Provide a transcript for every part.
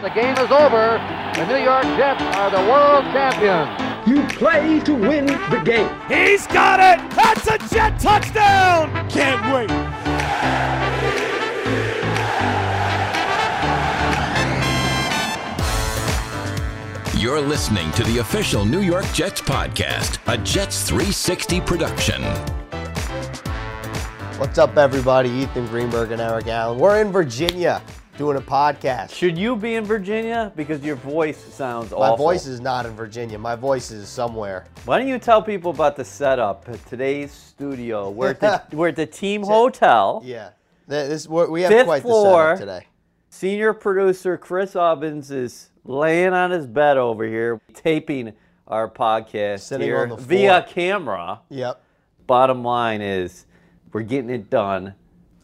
the game is over. The New York Jets are the world champions. You play to win the game. He's got it! That's a Jet touchdown! Can't wait. You're listening to the official New York Jets podcast, a Jets 360 production. What's up, everybody? Ethan Greenberg and Eric Allen. We're in Virginia doing a podcast. Should you be in Virginia? Because your voice sounds off. My awful. voice is not in Virginia. My voice is somewhere. Why don't you tell people about the setup today's studio? We're at the, we're at the team hotel. Yeah. This, we have Fifth quite the setup today. Senior producer Chris Obbins is laying on his bed over here, taping our podcast Sitting here via camera. Yep. Bottom line is, we're getting it done.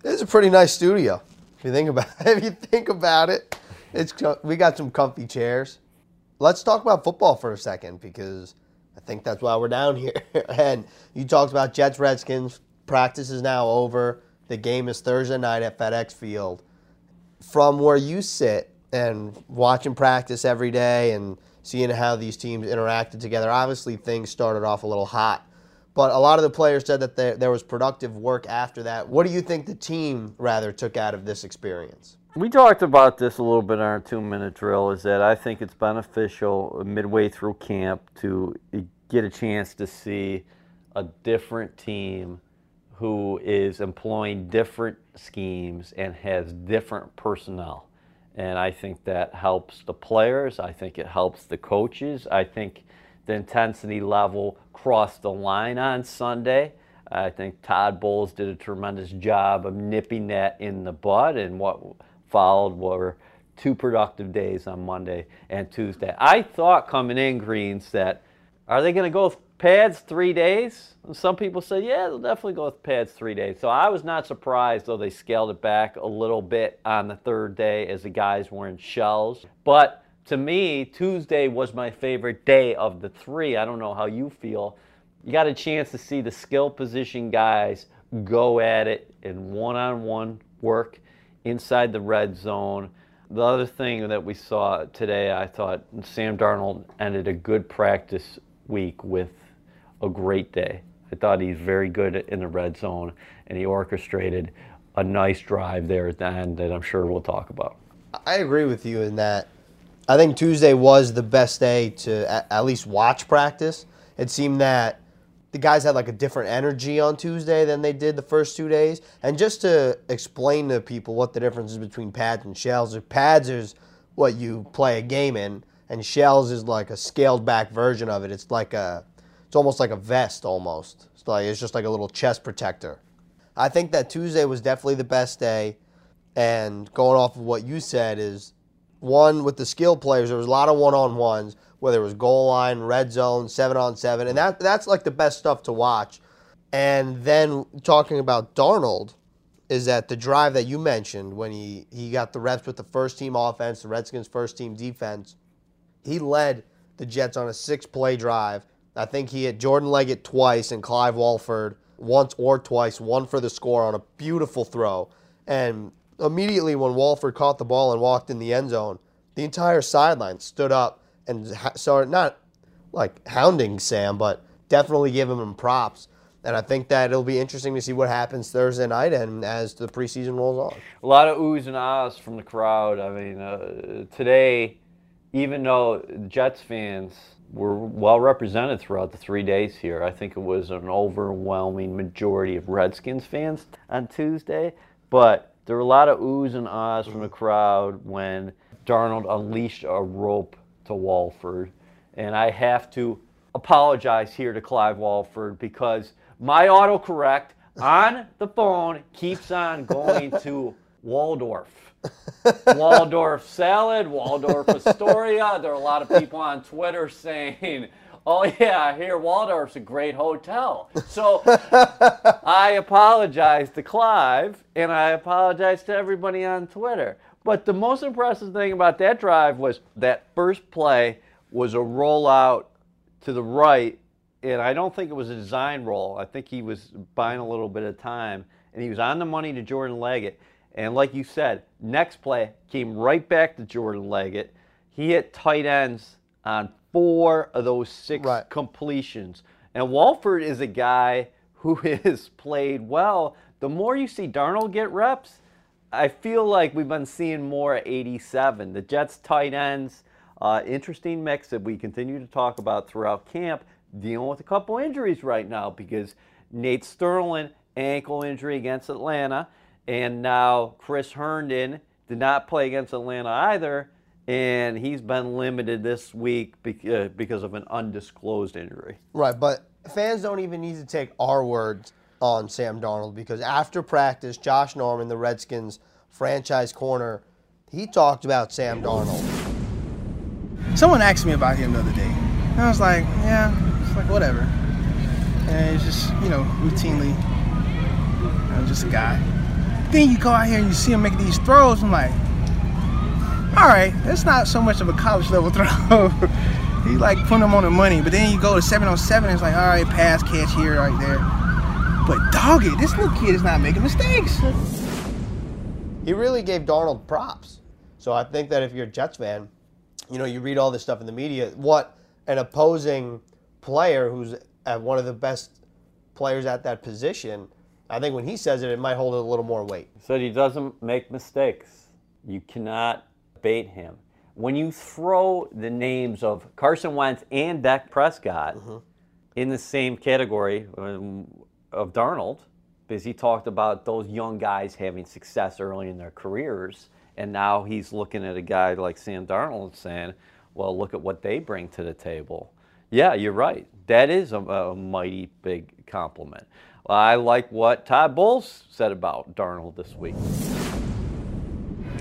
This is a pretty nice studio. If you think about if you think about it, it's we got some comfy chairs. Let's talk about football for a second because I think that's why we're down here. and you talked about Jets Redskins. Practice is now over. The game is Thursday night at FedEx Field. From where you sit and watching practice every day and seeing how these teams interacted together, obviously things started off a little hot. But a lot of the players said that there, there was productive work after that. What do you think the team rather took out of this experience? We talked about this a little bit in our two minute drill is that I think it's beneficial midway through camp to get a chance to see a different team who is employing different schemes and has different personnel. And I think that helps the players. I think it helps the coaches. I think the intensity level crossed the line on Sunday. I think Todd Bowles did a tremendous job of nipping that in the bud, and what followed were two productive days on Monday and Tuesday. I thought coming in, Greens, that are they going to go with pads three days? Some people said, yeah, they'll definitely go with pads three days. So I was not surprised, though they scaled it back a little bit on the third day as the guys were in shells. But to me, Tuesday was my favorite day of the three. I don't know how you feel. You got a chance to see the skill position guys go at it in one on one work inside the red zone. The other thing that we saw today, I thought Sam Darnold ended a good practice week with a great day. I thought he's very good in the red zone, and he orchestrated a nice drive there at the end that I'm sure we'll talk about. I agree with you in that. I think Tuesday was the best day to a- at least watch practice. It seemed that the guys had like a different energy on Tuesday than they did the first two days. And just to explain to people what the difference is between pads and shells, is pads is what you play a game in, and shells is like a scaled back version of it. It's like a, it's almost like a vest almost. It's like it's just like a little chest protector. I think that Tuesday was definitely the best day. And going off of what you said is one with the skill players, there was a lot of one on ones, whether it was goal line, red zone, seven on seven, and that that's like the best stuff to watch. And then talking about Darnold, is that the drive that you mentioned when he, he got the reps with the first team offense, the Redskins first team defense, he led the Jets on a six play drive. I think he hit Jordan Leggett twice and Clive Walford once or twice, one for the score on a beautiful throw. And immediately when Walford caught the ball and walked in the end zone, the entire sideline stood up and started not like hounding Sam, but definitely giving him props. And I think that it'll be interesting to see what happens Thursday night and as the preseason rolls on. A lot of oohs and ahs from the crowd. I mean, uh, today, even though Jets fans were well represented throughout the three days here, I think it was an overwhelming majority of Redskins fans on Tuesday. But there were a lot of oohs and ahs from the mm-hmm. crowd when Darnold unleashed a rope to Walford. And I have to apologize here to Clive Walford because my autocorrect on the phone keeps on going to Waldorf. Waldorf salad, Waldorf Astoria. There are a lot of people on Twitter saying, oh, yeah, I hear Waldorf's a great hotel. So I apologize to Clive and I apologize to everybody on Twitter. But the most impressive thing about that drive was that first play was a rollout to the right, and I don't think it was a design roll. I think he was buying a little bit of time, and he was on the money to Jordan Leggett. And like you said, next play came right back to Jordan Leggett. He hit tight ends on four of those six Right. completions. And Walford is a guy who has played well. The more you see Darnold get reps, I feel like we've been seeing more at 87. The Jets tight ends, uh, interesting mix that we continue to talk about throughout camp, dealing with a couple injuries right now because Nate Sterling, ankle injury against Atlanta, and now Chris Herndon did not play against Atlanta either, and he's been limited this week uh, because of an undisclosed injury. Right, but fans don't even need to take our words on Sam Darnold because after practice, Josh Norman, the Redskins franchise corner, he talked about Sam Darnold. Someone asked me about him the other day. And I was like, yeah, it's like whatever. And it's just, you know, routinely, I'm just a guy. Then you go out here and you see him make these throws. I'm like, all right, that's not so much of a college level throw. he like putting them on the money. But then you go to seven on seven, it's like, all right, pass catch here, right there. But dog it, this little kid is not making mistakes. He really gave Darnold props. So I think that if you're a Jets fan, you know, you read all this stuff in the media, what an opposing player who's at one of the best players at that position, I think when he says it, it might hold a little more weight. said he doesn't make mistakes. You cannot bait him. When you throw the names of Carson Wentz and Dak Prescott in the same category um, of Darnold, because he talked about those young guys having success early in their careers, and now he's looking at a guy like Sam Darnold and saying, well, look at what they bring to the table. Yeah, you're right. That is a, a mighty big compliment. I like what Todd Bowles said about Darnold this week.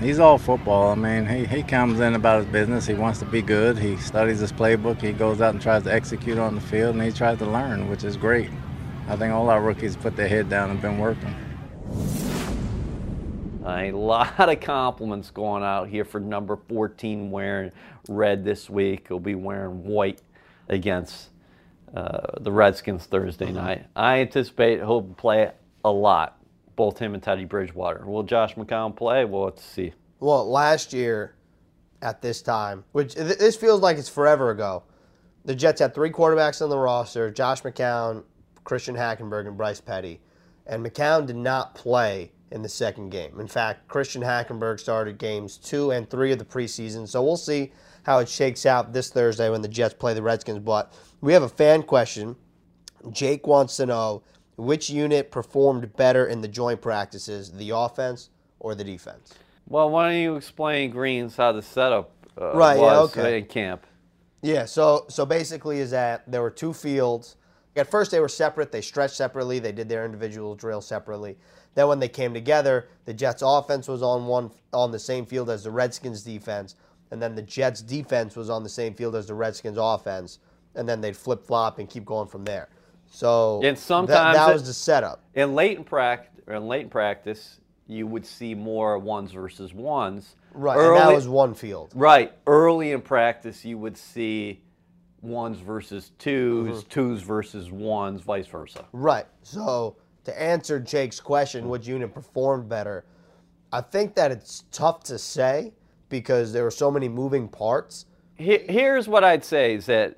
He's all football. I mean, he, he comes in about his business. He wants to be good. He studies his playbook. He goes out and tries to execute on the field, and he tries to learn, which is great. I think all our rookies put their head down and been working. A lot of compliments going out here for number 14 wearing red this week. He'll be wearing white against uh, the Redskins Thursday night. I anticipate he'll play a lot, both him and Teddy Bridgewater. Will Josh McCown play? Well, let's see. Well, last year at this time, which th- this feels like it's forever ago, the Jets had three quarterbacks on the roster Josh McCown, Christian Hackenberg, and Bryce Petty. And McCown did not play in the second game. In fact, Christian Hackenberg started games two and three of the preseason. So we'll see how it shakes out this Thursday when the Jets play the Redskins. But we have a fan question. Jake wants to know which unit performed better in the joint practices, the offense or the defense? Well, why don't you explain Greens how the setup uh, Right, yeah, was okay. in camp? Yeah, so so basically is that there were two fields. At first they were separate, they stretched separately, they did their individual drills separately. Then when they came together, the Jets offense was on one on the same field as the Redskins defense, and then the Jets defense was on the same field as the Redskins offense, and then they'd flip-flop and keep going from there. So And that- sometimes that it- was the setup. In late in practice, in late in practice, you would see more ones versus ones. Right, and that was one field. Right. Early in practice, you would see ones versus 2s Mm-hmm. twos versus ones, vice versa. Right. So to answer Jake's question, which unit performed better? I think that it's tough to say because there were so many moving parts. Here's what I'd say is that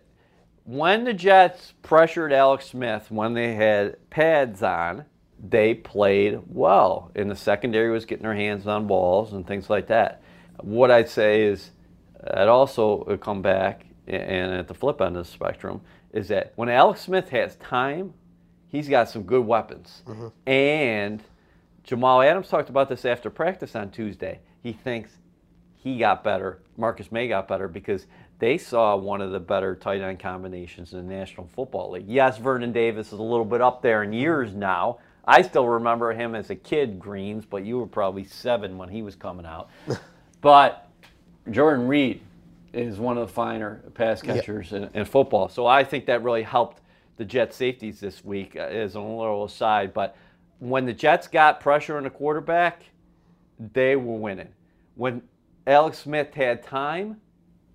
when the Jets pressured Alex Smith when they had pads on, they played well. And the secondary was getting their hands on balls and things like that. What I'd say is, I'd also come back and at the flip end of the spectrum is that when Alex Smith has time, he's got some good weapons. Mm-hmm. And Jamal Adams talked about this after practice on Tuesday. He thinks he got better. Marcus Maye got better because they saw one of the better tight end combinations in the National Football League. Yes, Vernon Davis is a little bit up there in years now. I still remember him as a kid, Greens, but you were probably seven when he was coming out. but Jordan Reed is one of the finer pass catchers in, in football. So I think that really helped the Jets safeties this week uh, as a little aside. But when the Jets got pressure on the quarterback, they were winning. When Alex Smith had time,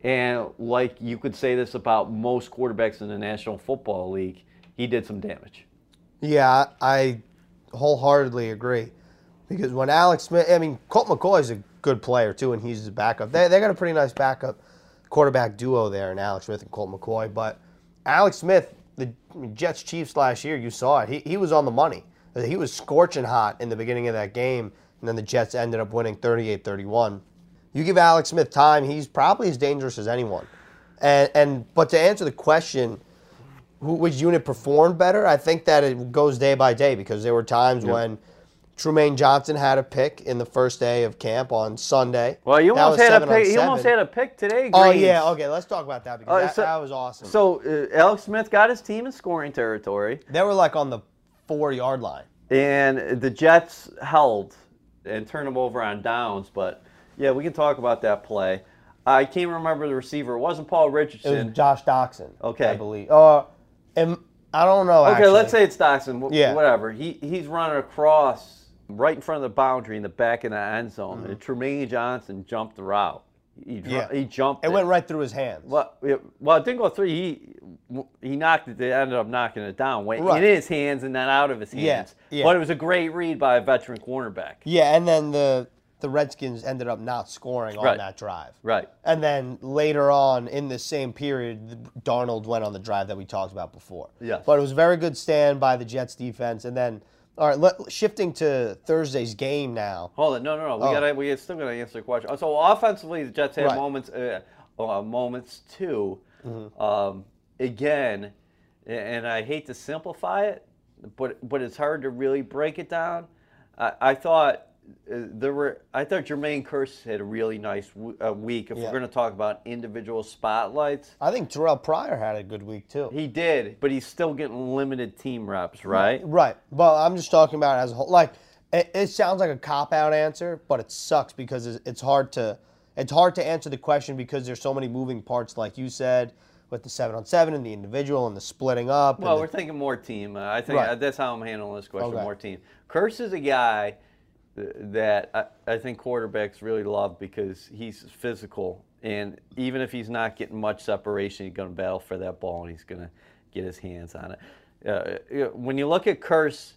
and like you could say this about most quarterbacks in the National Football League, he did some damage. Yeah, I wholeheartedly agree. Because when Alex Smith, I mean, Colt McCoy is a good player too, and he's a backup. They, they got a pretty nice backup quarterback duo there in Alex Smith and Colt McCoy. But Alex Smith, the Jets Chiefs last year, you saw it. He, he was on the money. He was scorching hot in the beginning of that game, and then the Jets ended up winning 38 31. You give Alex Smith time, he's probably as dangerous as anyone. And, and but to answer the question, who, which unit performed better? I think that it goes day by day because there were times when Trumaine Johnson had a pick in the first day of camp on Sunday. Well, you almost had a pick. You almost had a pick today. Oh yeah, okay. Let's talk about that because Uh, that, so- that was awesome. So uh, Alex Smith got his team in scoring territory, they were like on the four yard line. and the Jets held and turned them over on downs. But yeah, we can talk about that play. I can't remember the receiver. It wasn't Paul Richardson. It was Josh Doctson. Okay. I believe. Uh, and I don't know. Okay, actually. let's say it's Doctson. wh- Yeah. Whatever. He he's running across right in front of the boundary in the back of the end zone. And Trumaine Johnson jumped the route. He, dr- Mm-hmm. Yeah. he jumped. it went right through his hands. Well, it, well, it didn't go through. He he knocked it. They ended up knocking it down, went Right. in his hands and then out of his hands. Yeah, yeah. But it was a great read by a veteran cornerback. Yeah, and then the the Redskins ended up not scoring on Right. that drive. Right. And then later on in the same period, Darnold went on the drive that we talked about before. Yes. But it was a very good stand by the Jets defense. And then, all right, let, shifting to Thursday's game now. Hold on, no, no, no. We Oh. gotta, we still gotta answer the question. So offensively, the Jets had Right. moments, uh, uh, moments too. Mm-hmm. Um, again, and I hate to simplify it, but but it's hard to really break it down. I, I thought there were. I thought Jermaine Kearse had a really nice w- uh, week. If Yeah. we're going to talk about individual spotlights, I think Terrell Pryor had a good week, too. he did, but he's still getting limited team reps, right? Right. But I'm just talking about as a whole. Like, it, it sounds like a cop out answer, but it sucks because it's, it's hard to it's hard to answer the question because there's so many moving parts, like you said, with the seven on seven and the individual and the splitting up. Well, the- we're thinking more team. Uh, I think Right. uh, that's how I'm handling this question. Okay. More team. Kearse is a guy that I, I think quarterbacks really love because he's physical, and even if he's not getting much separation, he's going to battle for that ball and he's going to get his hands on it. Uh, when you look at Kearse,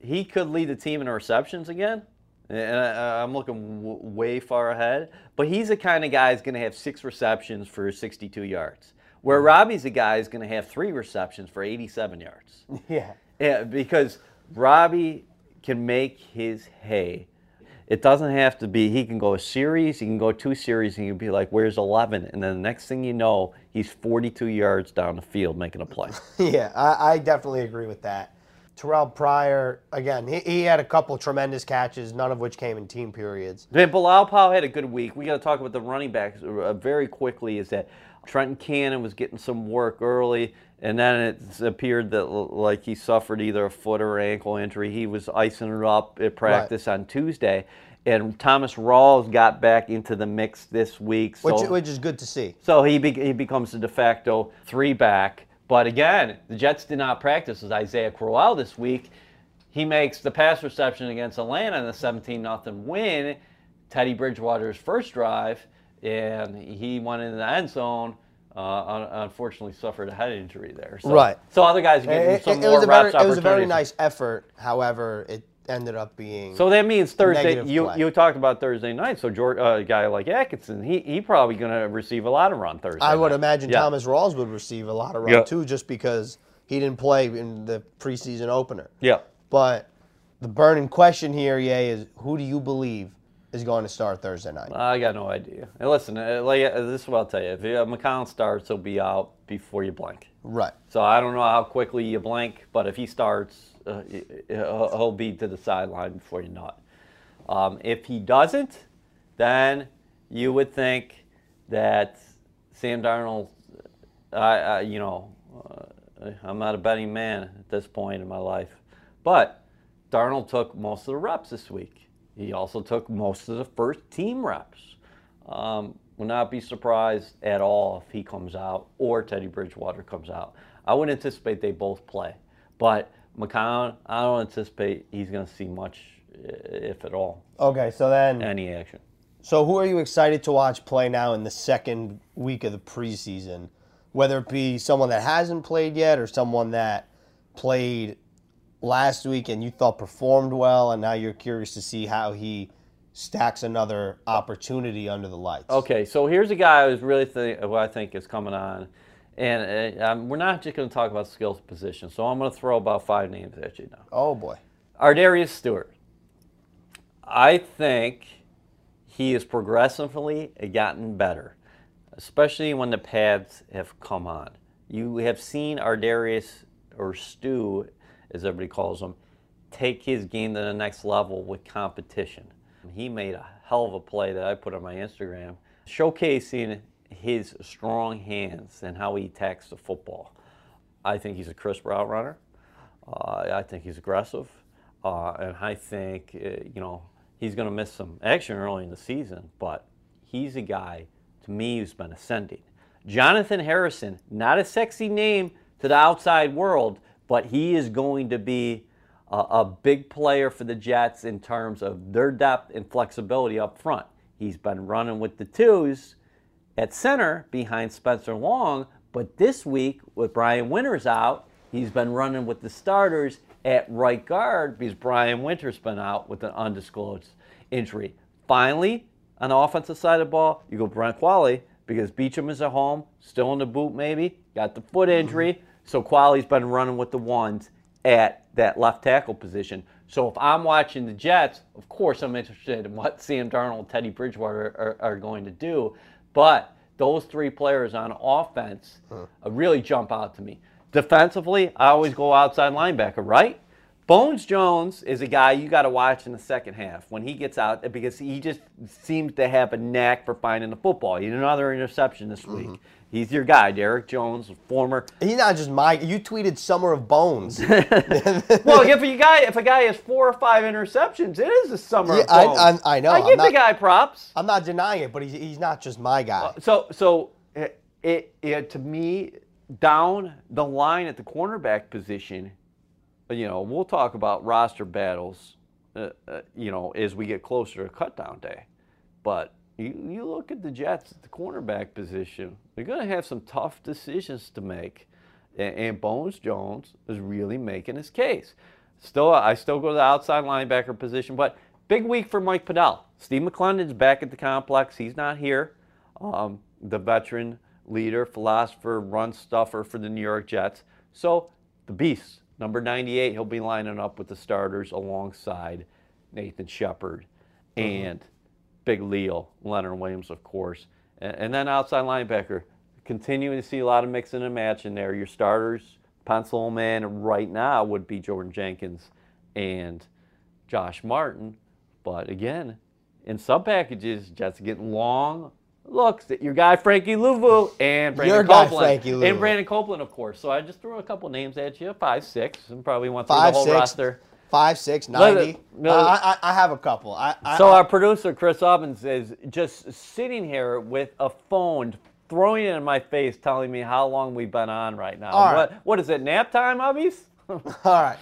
he could lead the team in receptions again. And I, I'm looking w- way far ahead, but he's the kind of guy who's going to have six receptions for 62 yards. Where Robbie's a guy who's going to have three receptions for 87 yards. yeah. Yeah, because Robbie can make his hay. It doesn't have to be, he can go a series, he can go two series, and can be like, where's 11? And then the next thing you know, he's 42 yards down the field making a play. Yeah, I, I definitely agree with that. Terrell Pryor, again, he, he had a couple tremendous catches, none of which came in team periods. Man, Bilal Powell had a good week. We got to talk about the running backs uh, very quickly. Is that Trenton Cannon was getting some work early, and then it appeared that like he suffered either a foot or ankle injury. He was icing it up at practice on Tuesday, and Thomas Rawls got back into the mix this week. So, Which, which is good to see. so he be, he becomes the de facto three back. But again, the Jets did not practice with Isaiah Crowell this week. He makes the pass reception against Atlanta in the 17 0 win. Teddy Bridgewater's first drive, and he went into the end zone. Uh, unfortunately, suffered a head injury there. So, Right. So other guys are getting It, some it- it more was a very, reps it was a very nice effort. However, it ended up being. So that means Thursday. You play. you talked about Thursday night. So George, uh, a guy like Atkinson, he he probably going to receive a lot of run Thursday. I would night. imagine Yeah. Thomas Rawls would receive a lot of run Yeah. too, just because he didn't play in the preseason opener. Yeah. But the burning question here, Ye, is who do you believe is going to start Thursday night? I got no idea. And listen, uh, like uh, this is what I'll tell you: if uh, McCown starts, he'll be out before you blink. right. So I don't know how quickly you blink, but if he starts, uh, he- he'll he'll be to the sideline before you know it. Um, if he doesn't, then you would think that Sam Darnold, I, I you know, uh, I'm not a betting man at this point in my life, but Darnold took most of the reps this week. He also took most of the first team reps. Um, would not be surprised at all if he comes out or Teddy Bridgewater comes out. I would anticipate they both play, but McCown, I don't anticipate he's going to see much, uh, if at all, Okay, so then, any action. so who are you excited to watch play now in the second week of the preseason? Whether it be someone that hasn't played yet or someone that played last week and you thought performed well, and now you're curious to see how he stacks another opportunity under the lights. Okay, so here's a guy who's really think, who I think is coming on, and uh, um, we're not just going to talk about skills position. So I'm going to throw about five names at you now. Oh boy. Ardarius Stewart. I think he has progressively gotten better, especially when the pads have come on. You have seen Ardarius or Stu, as everybody calls him, take his game to the next level with competition. He made a hell of a play that I put on my Instagram, showcasing his strong hands and how he attacks the football. I think he's a crisp route runner. Uh, I think he's aggressive. Uh, and I think, uh, you know, he's going to miss some action early in the season, but he's a guy, to me, who's been ascending. Jonathan Harrison, not a sexy name to the outside world, but he is going to be a, a big player for the Jets in terms of their depth and flexibility up front. He's been running with the twos at center behind Spencer Long, but this week with Brian Winters out, he's been running with the starters at right guard because Brian Winters been out with an undisclosed injury. Finally, on the offensive side of the ball, you go Brent Qvale because Beachum is at home, still in the boot maybe, got the foot mm-hmm. injury. So Qvale's been running with the ones at that left tackle position. So if I'm watching the Jets, of course I'm interested in what Sam Darnold and Teddy Bridgewater are, are going to do. But those three players on offense uh, really jump out to me. Defensively, I always go outside linebacker, right? Bones Jones is a guy you got to watch in the second half when he gets out because he just seems to have a knack for finding the football. He had another interception this week. Mm-hmm. He's your guy, Derrick Jones, former. He's not just my. You tweeted "Summer of Bones." well, if a guy if a guy has four or five interceptions, it is a summer yeah, of Bones. I, I, I know. I give not, the guy props. I'm not denying it, but he's, he's not just my guy. Uh, so so it, it, it to me down the line at the cornerback position, you know, we'll talk about roster battles, uh, uh, you know, as we get closer to cutdown day. But you, you look at the Jets at the cornerback position, they're going to have some tough decisions to make. And, and Bones Jones is really making his case. Still, I still go to the outside linebacker position, but big week for Mike Padel. Steve McLendon's back at the complex. He's not here. Um, the veteran leader, philosopher, run stuffer for the New York Jets. So the Beast, number 98, he'll be lining up with the starters alongside Nathan Shepherd mm-hmm. and Big Leo, Leonard Williams, of course. And, and then outside linebacker, continuing to see a lot of mixing and matching there. Your starters, pencil man right now would be Jordan Jenkins and Josh Martin. But again, in some packages, Jets getting long looks at your guy Frankie Luvu and Brandon your Copeland. Guy, Frankie Luvu. And Brandon Copeland, of course. So I just threw a couple names at you, five, six, and probably went through five, the whole six. roster. Five, six, ninety. Uh, I, I, have a couple. I, I, so our producer Chris Ovens is just sitting here with a phone, throwing it in my face, telling me how long we've been on right now. All right. What, what is it? Nap time, Ubbies? All right.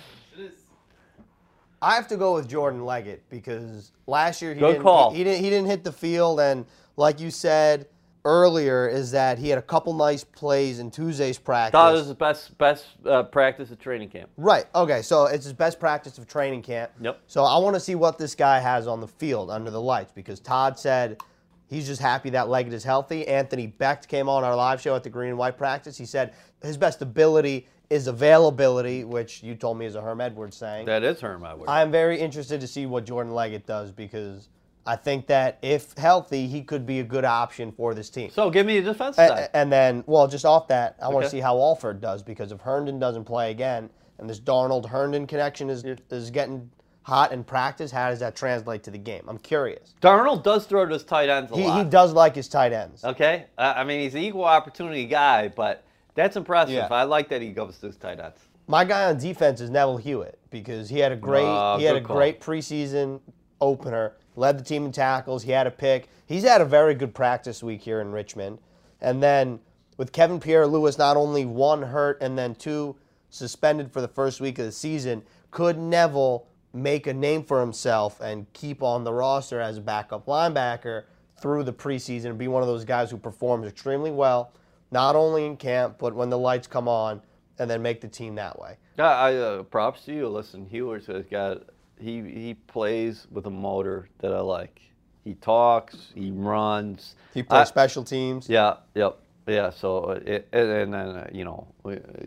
I have to go with Jordan Leggett because last year he Good didn't call. He, he didn't he didn't hit the field and like you said earlier is that he had a couple nice plays in Tuesday's practice. It was the best best uh, practice of training camp. Right. Okay. So it's his best practice of training camp. Yep. So I want to see what this guy has on the field under the lights because Todd said he's just happy that Leggett is healthy. Anthony Becht came on our live show at the Green and White practice. He said his best ability is availability, which you told me is a Herm Edwards saying. That is Herm Edwards. I'm very interested to see what Jordan Leggett does because I think that if healthy, he could be a good option for this team. So give me a defense side. And, then, well, just off that, I okay. want to see how Walford does because if Herndon doesn't play again, and this Darnold Herndon connection is is getting hot in practice, how does that translate to the game? I'm curious. Darnold does throw to his tight ends a he, lot. He does like his tight ends. Okay, uh, I mean he's an equal opportunity guy, but that's impressive. Yeah. I like that he goes to his tight ends. My guy on defense is Neville Hewitt because he had a great uh, he had a call. great preseason opener led the team in tackles. He had a pick. He's had a very good practice week here in Richmond. And then with Kevin Pierre Louis, not only one hurt and then two suspended for the first week of the season, could Neville make a name for himself and keep on the roster as a backup linebacker through the preseason and be one of those guys who performs extremely well, not only in camp, but when the lights come on, and then make the team that way. Yeah, I uh, props to you. Listen, Hewers has got he he plays with a motor that I like. He talks, he runs. He plays I- special teams. Yeah, yep, yeah. So it, and, then uh, you know,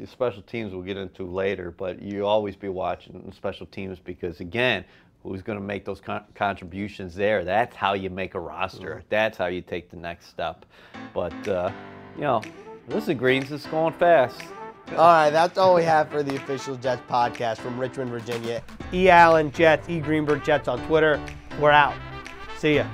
special teams we'll get into later, but you always be watching special teams because again, who's going to make those con- contributions there? That's how you make a roster. That's how you take the next step. But uh, you know, listen, Greens is going fast. All right, that's all we have for the official Jets podcast from Richmond, Virginia. E. Allen Jets, E. Greenberg Jets on Twitter. We're out. See ya.